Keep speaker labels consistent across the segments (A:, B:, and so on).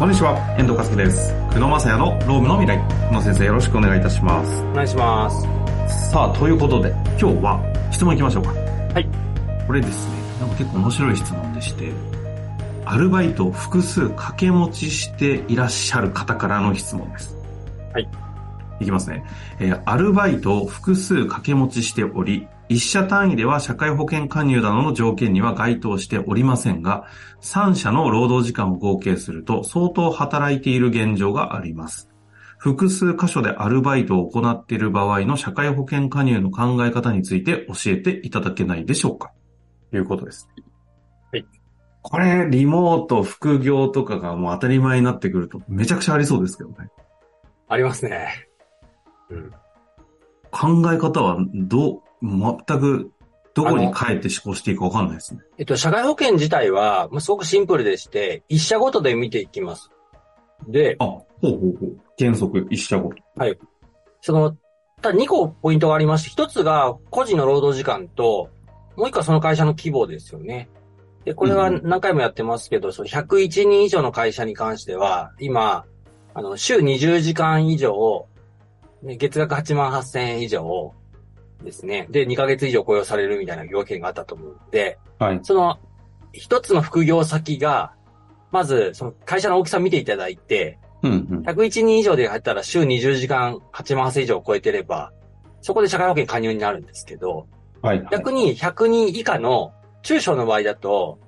A: こんにちは、遠藤和樹です。久野正也のロームの未来。久野先生よろしくお願いいたします。
B: お願いします。
A: さあ、ということで、今日は質問いきましょうか。
B: はい。
A: これですね、なんか結構面白い質問でして、アルバイトを複数掛け持ちしていらっしゃる方からの質問です。
B: はい。
A: いきますね。えーアルバイトを複数掛け持ちしており、一社単位では社会保険加入などの条件には該当しておりませんが、3社の労働時間を合計すると相当働いている現状があります。複数箇所でアルバイトを行っている場合の社会保険加入の考え方について教えていただけないでしょうかということです。
B: はい。
A: これ、リモート、副業とかがもう当たり前になってくるとめちゃくちゃありそうですけどね。
B: ありますね。うん。
A: 考え方はどう、全くどこに変えて思考していいかわかんないですね。
B: えっと、社会保険自体は、まあ、すごくシンプルでして、一社ごとで見ていきます。で、
A: あ、ほうほうほう。原則、一社ごと。
B: その、ただ2個ポイントがありまして、一つが個人の労働時間と、もう一個はその会社の規模ですよね。で、これは
A: うん
B: 何回もやってますけど、その101人以上の会社に関しては、今、あの、週20時間以上、ね月額8万8000円以上ですね。で、2ヶ月以上雇用されるみたいな要件があったと思うので、
A: はい。
B: その、一つの副業先が、まず、その会社の大きさ見ていただいて、
A: うんうん。
B: 101人以上で入ったら週20時間8万8000以上超えてれば、そこで社会保険加入になるんですけど、
A: はい。
B: 逆に100人以下の中小の場合だと、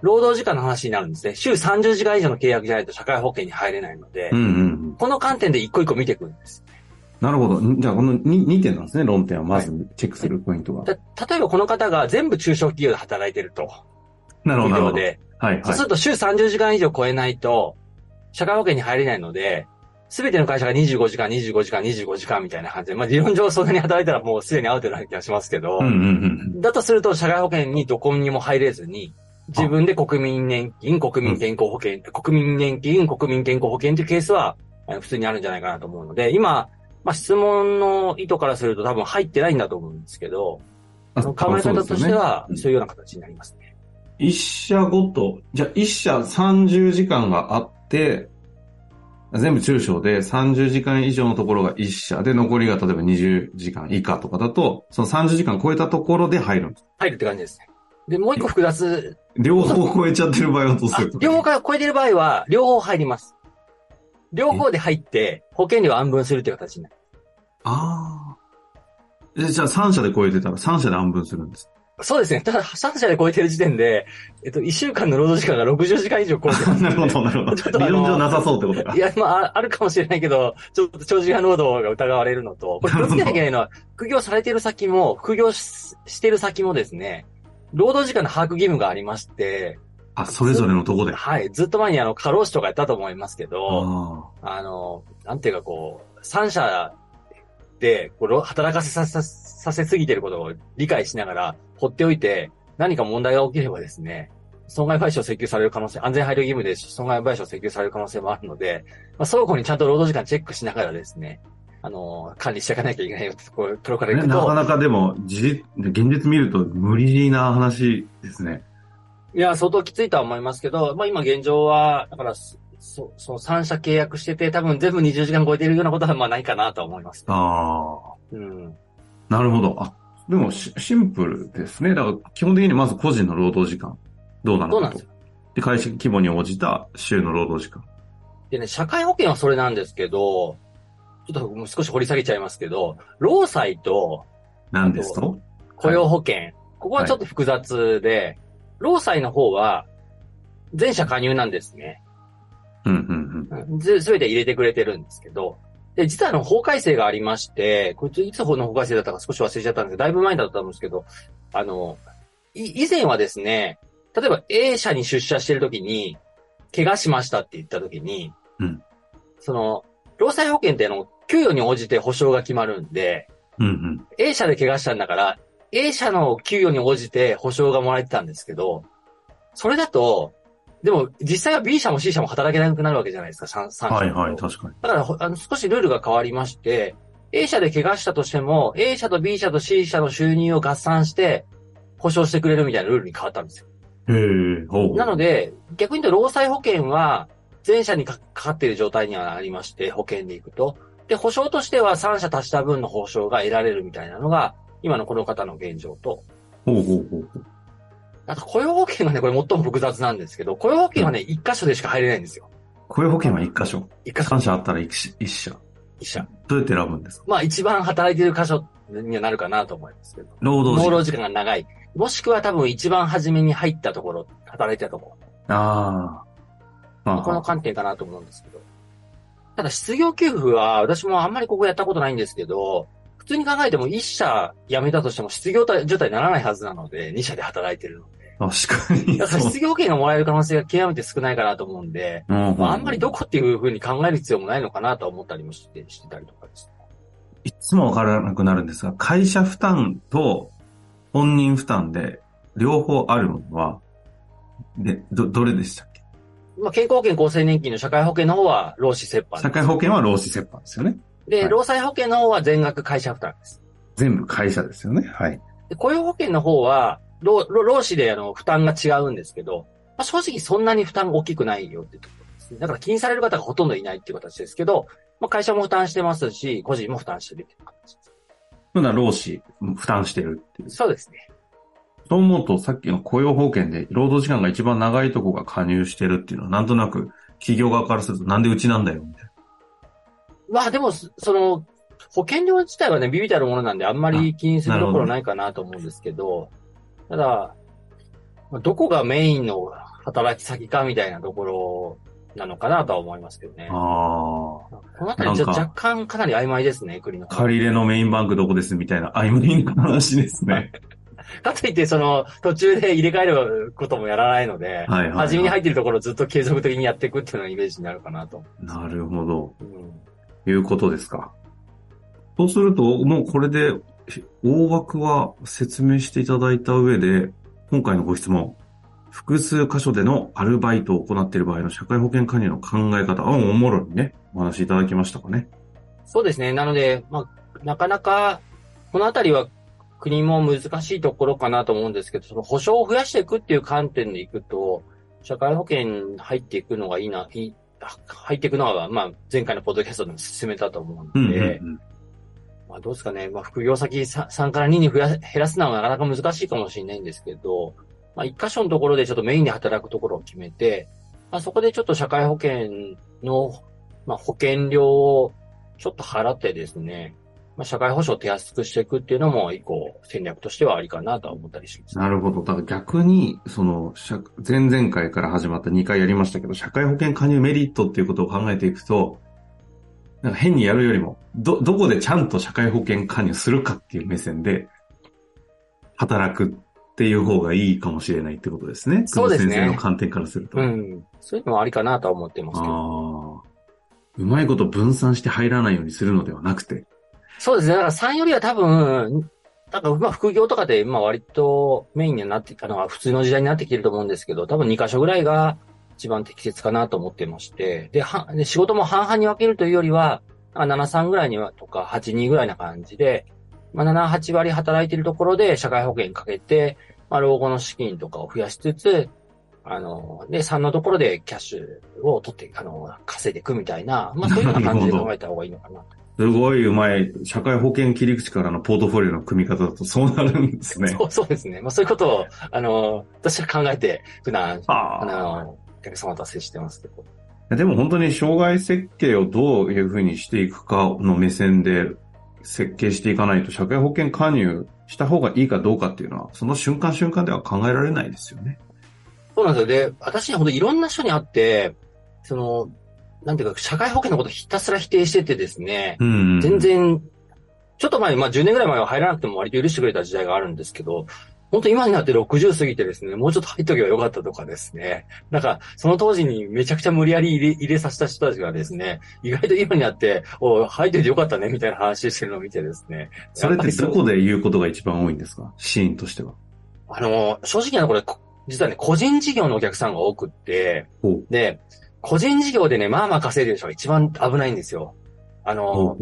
B: 労働時間の話になるんですね。週30時間以上の契約じゃないと社会保険に入れないので、
A: うんうんうん。
B: この観点で一個一個見ていくんです。
A: なるほど。んじゃあ、この 2, 2点なんですね、論点は。まずチェックするポイントが。
B: た例えばこの方が全部中小企業で働いてると。
A: なるほど、なるほど。
B: 副業で。
A: はい、はい
B: そうす。ると週30時間以上超えないと、社会保険に入れないので、すべての会社が25時間、25時間、25時間みたいな感じで、まあ理論上そんなに働いたらもうすでにアウトな気がしますけど、
A: うんうんうん。
B: だとすると社会保険にどこにも入れずに、自分で国民年金、国民健康保険、国民年金、国民健康保険というケースは普通にあるんじゃないかなと思うので、今、まあ質問の意図からすると多分入ってないんだと思うんですけど、
A: あ
B: 考え方としては
A: そう
B: いうような形になりますね。
A: 一社ごと、じゃあ一社30時間があって、全部中小で30時間以上のところが一社で、残りが例えば20時間以下とかだと、その30時間超えたところで入るんです。
B: 入るって感じですね。で、もう一個複雑
A: 両方超えちゃってる場合はどうす
B: あ
A: る？と
B: 両方から超えてる場合は、両方入ります。両方で入って、保険料を安分するっていう形になる。
A: ああ。えじゃあ3社で超えてたら3社で半分するんです。
B: そうですね。ただ、3社で超えてる時点で、えっと、1週間の労働時間が60時間以上超えてます、
A: なるほど、なるほど。
B: ちょっとあの
A: 理論上なさそうってことか
B: い。や、まあ、ああるかもしれないけど、ちょっと長時間労働が疑われるのと、これ気をつけなきゃいけないのは、副業されてる先も、副業ししてる先もですね、労働時間の把握義務がありまして、
A: あ、それぞれのとこで。
B: はい、ずっと前にあの、過労死とかやったと思いますけど、
A: あ
B: あの、なんていうかこう、三社で、こう、働かせさささせすぎてることを理解しながら、放っておいて、何か問題が起きればですね、損害賠償を請求される可能性、安全配慮義務で損害賠償を請求される可能性もあるので、まあ、双方にちゃんと労働時間チェックしながらですね、あの、管理していかなきゃいけないよって、こう、プロから
A: あ。
B: 行くと、
A: ねなかなかでも、事実、現実見ると無理な話ですね。
B: いや、相当きついとは思いますけど、まあ今現状は、だから、そ、そその3社契約してて、多分全部20時間超えてるようなことはまあないかなとは思います。
A: ああ。
B: うん。
A: なるほど。あ、でもシシンプルですね。だから基本的にまず個人の労働時間。どうなのかと
B: そうなんです。よ。
A: で、会社規模に応じた週の労働時間。
B: でね、社会保険はそれなんですけど、ちょっともう少し掘り下げちゃいますけど、労災と
A: なんですと？
B: 雇用保険、ここはちょっと複雑で、労災の方は全社加入なんですね。
A: うん、うん、
B: うんずすべて入れてくれてるんですけど、で、実はあの法改正がありまして、これいつの法改正だったか少し忘れちゃったんですけど、だいぶ前だったと思うんですけど、あの、い以前はですね、例えば A 社に出社してるときに、怪我しましたって言ったときに、
A: うん
B: その、労災保険ってあの、給与に応じて保証が決まるんで、
A: うん。うん、うん。
B: A 社で怪我したんだから、A 社の給与に応じて保証がもらえてたんですけど、それだと、でも実際は B 社も C 社も働けなくなるわけじゃないですか、3, 社
A: はい、はい、確かに。
B: だからほ、あの、少しルールが変わりまして、A 社で怪我したとしても、A 社と B 社と C 社の収入を合算して、保証してくれるみたいなルールに変わったんですよ。
A: へ。
B: なので、逆に言うと、労災保険は、前者にかかっている状態にはありまして、保険でいくと。で、保証としては3社足した分の保証が得られるみたいなのが、今のこの方の現状と、
A: ほうほうほうほう。
B: あと雇用保険がね、これ最も複雑なんですけど、雇用保険はね、一箇所でしか入れないんですよ。
A: 雇用保険は1箇所。
B: 一箇所。
A: 3社あったら 1, 社。
B: 一社。
A: どうやって選ぶんですか？
B: まあ一番働いてる箇所にはなるかなと思いますけど。
A: 労働時間。
B: 労働時間が長い。もしくは多分一番初めに入ったところ、働いてたところ。
A: ああ。ま
B: この観点かなと思うんですけど。ただ失業給付は、私もあんまりここやったことないんですけど、普通に考えても一社辞めたとしても失業状態にならないはずなので、二社で働いてるので。
A: 確かに。
B: だから失業権がもらえる可能性が極めて少ないかなと思うんで、
A: うん
B: まあ、あんまりどこっていうふうに考える必要もないのかなと思ったりもしてしてたりとかですね。
A: いつもわからなくなるんですが、会社負担と本人負担で両方あるものは、で、ど、どれでしたっけ？
B: まあ、健康保険、厚生年金の社会保険の方は労使折半。
A: 社会保険は労使折半ですよね。
B: で、
A: はい
B: 労災保険の方は全額会社負担です。
A: 全部会社ですよね。はい。
B: で雇用保険の方は、労労労使であの負担が違うんですけど、まあ、正直そんなに負担が大きくないよってところですね。だから気にされる方がほとんどいないっていう形ですけど、まあ、会社も負担してますし、個人も負担してるっていう形です。
A: 普段労使負担してるっていう。
B: そうですね。
A: そう思うと、さっきの雇用保険で労働時間が一番長いとこが加入してるっていうのは、なんとなく企業側からすると、なんでうちなんだよ、みたいな。
B: まあでも、そその、保険料自体はね、ビビたるものなんであんまり気にするところないかなと思うんですけど、ただ、まあどこがメインの働き先かみたいなところなのかなとは思いますけどね。
A: あ
B: このあたり若干かなり曖昧ですね、国の
A: あ。。借り入れのメインバンクどこですみたいな曖昧な話ですね。
B: かといって、その、途中で入れ替えることもやらないので、
A: はいはいはい
B: 初めに入ってるところをずっと継続的にやっていくっていうようなイメージになるかなと。
A: なるほど。
B: うん、
A: いうことですか。そうすると、もうこれで、大枠は説明していただいた上で、今回のご質問、複数箇所でのアルバイトを行っている場合の社会保険加入の考え方、あ、おもろにね、お話しいただきましたかね。
B: そうですね。なので、まあ、なかなか、このあたりは国も難しいところかなと思うんですけど、その保証を増やしていくっていう観点でいくと、社会保険入っていくのがいいな、いい入っていくのは、まあ、前回のポッドキャストでも進めたと思う
A: うん
B: ので、
A: うんうん。
B: まあどうですかね。まあ副業先 3, 3から2に増や減らすのはなかなか難しいかもしれないんですけど、まあ一箇所のところでちょっとメインで働くところを決めて、まあそこでちょっと社会保険の、まあ保険料をちょっと払ってですね、まあ社会保障を手厚くしていくっていうのも一個戦略としてはありかなとは思ったりします。
A: なるほど。だから逆に、その、前々回から始まった2回やりましたけど、社会保険加入メリットっていうことを考えていくと、なんか変にやるよりも、ど、どこでちゃんと社会保険加入するかっていう目線で、働くっていう方がいいかもしれないってことですね。
B: そうですね
A: 先生の観点からすると。
B: うん。そういうのもありかなとは思ってますけど。
A: ああ。うまいこと分散して入らないようにするのではなくて。
B: そうですね。だから3よりは多分、なんか、まあ、副業とかで、まあ、割とメインになってきたのは普通の時代になってきてると思うんですけど、多分2箇所ぐらいが一番適切かなと思ってまして、で、は、で仕事も半々に分けるというよりは、なんか7、3ぐらいにはとか、8、2ぐらいな感じで、まあ、7、8割働いてるところで社会保険かけて、まあ、老後の資金とかを増やしつつ、あの、で、3のところでキャッシュを取って、あの、稼いでいくみたいな、まあ、そういうような感じで考えた方がいいのかな。
A: すごいうまい、社会保険切り口からのポートフォリオの組み方だとそうなるんですね。
B: そうそうですね。まあそういうことを、あの、私は考えて、普段、あ
A: あ
B: の、お客様とは接してますけど。
A: あ。でも本当に障害設計をどういうふうにしていくかの目線で設計していかないと社会保険加入した方がいいかどうかっていうのは、その瞬間瞬間では考えられないですよね。
B: そうなんですよ。で、私には本当いろんな人に会って、その、なんていうか、社会保険のことをひたすら否定しててですね、
A: うん、うん。
B: 全然、ちょっと前、まあ10年ぐらい前は入らなくても割と許してくれた時代があるんですけど、本当今になって60過ぎてですね、もうちょっと入っとけばよかったとかですね。なんか、その当時にめちゃくちゃ無理やり入れ入れさせた人たちがですね、意外と今になって、お入っといてよかったね、みたいな話してるのを見てですね。
A: それってどこで言うことが一番多いんですか？シーンとしては。
B: あの、正直なこれ、こ実はね、個人事業のお客さんが多くって。で、個人事業でね、まあまあ稼いでる人が一番危ないんですよ。あの、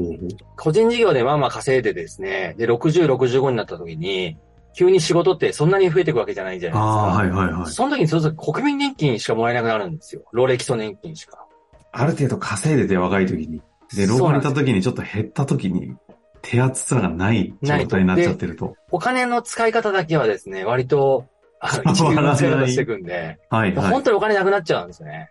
B: 個人事業でまあまあ稼いでですね、で、60、65になった時に、急に仕事ってそんなに増えていくわけじゃないじゃないですか。
A: ああ、はいはいはい。
B: その時にそうすると国民年金しかもらえなくなるんですよ。老齢基礎年金しか。
A: ある程度稼いでて若い時に。で、老後にいた時にちょっと減った時に、手厚さがない状態になっちゃってると。
B: お金の使い方だけはですね、割と、あの、一流の使い方していくんで、
A: はい、はい。
B: 本当にお金なくなっちゃうんですよね。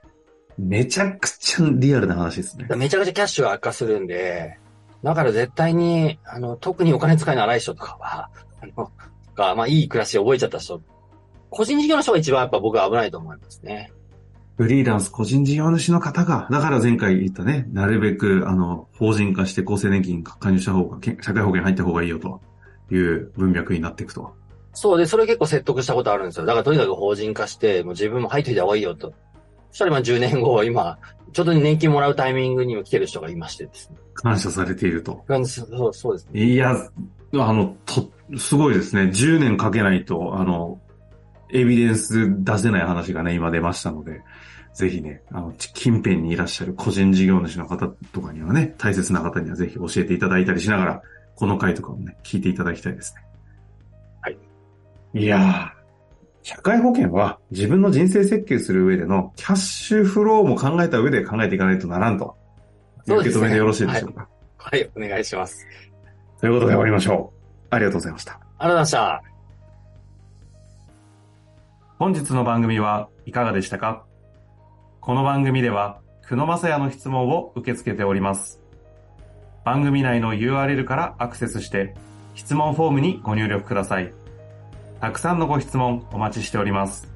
A: めちゃくちゃリアルな話ですね。
B: めちゃくちゃキャッシュが悪化するんで、だから絶対に、あの、特にお金使いの荒い人とかは、あの、が、まあ、いい暮らしを覚えちゃった人、個人事業の人が一番やっぱ僕は危ないと思いますね。
A: フリーランス個人事業主の方が、だから前回言ったね、なるべく、あの、法人化して厚生年金加入した方が、け社会保険入った方がいいよという文脈になっていくと。
B: そうで、それ結構説得したことあるんですよ。だからとにかく法人化して、もう自分も入っておいた方がいいよと。そしたら今10年後、今、ちょうど年金もらうタイミングにも来てる人がいましてですね。
A: 感謝されていると。
B: そうそうですね。
A: いや、あの、と、すごいですね。10年かけないと、あの、エビデンス出せない話がね、今出ましたので、ぜひね、あの、近辺にいらっしゃる個人事業主の方とかにはね、大切な方にはぜひ教えていただいたりしながら、この回とかもね、聞いていただきたいですね。
B: はい。
A: いやー、社会保険は自分の人生設計する上でのキャッシュフローも考えた上で考えていかないとならんと。受け止めてよろしいでしょうか？
B: はい、はい、お願いします。
A: ということで終わりましょう。ありがとうございました。
B: ありがとうございました。
A: 本日の番組はいかがでしたか？この番組では、久野正也の質問を受け付けております。番組内の URL からアクセスして、質問フォームにご入力ください。たくさんのご質問お待ちしております。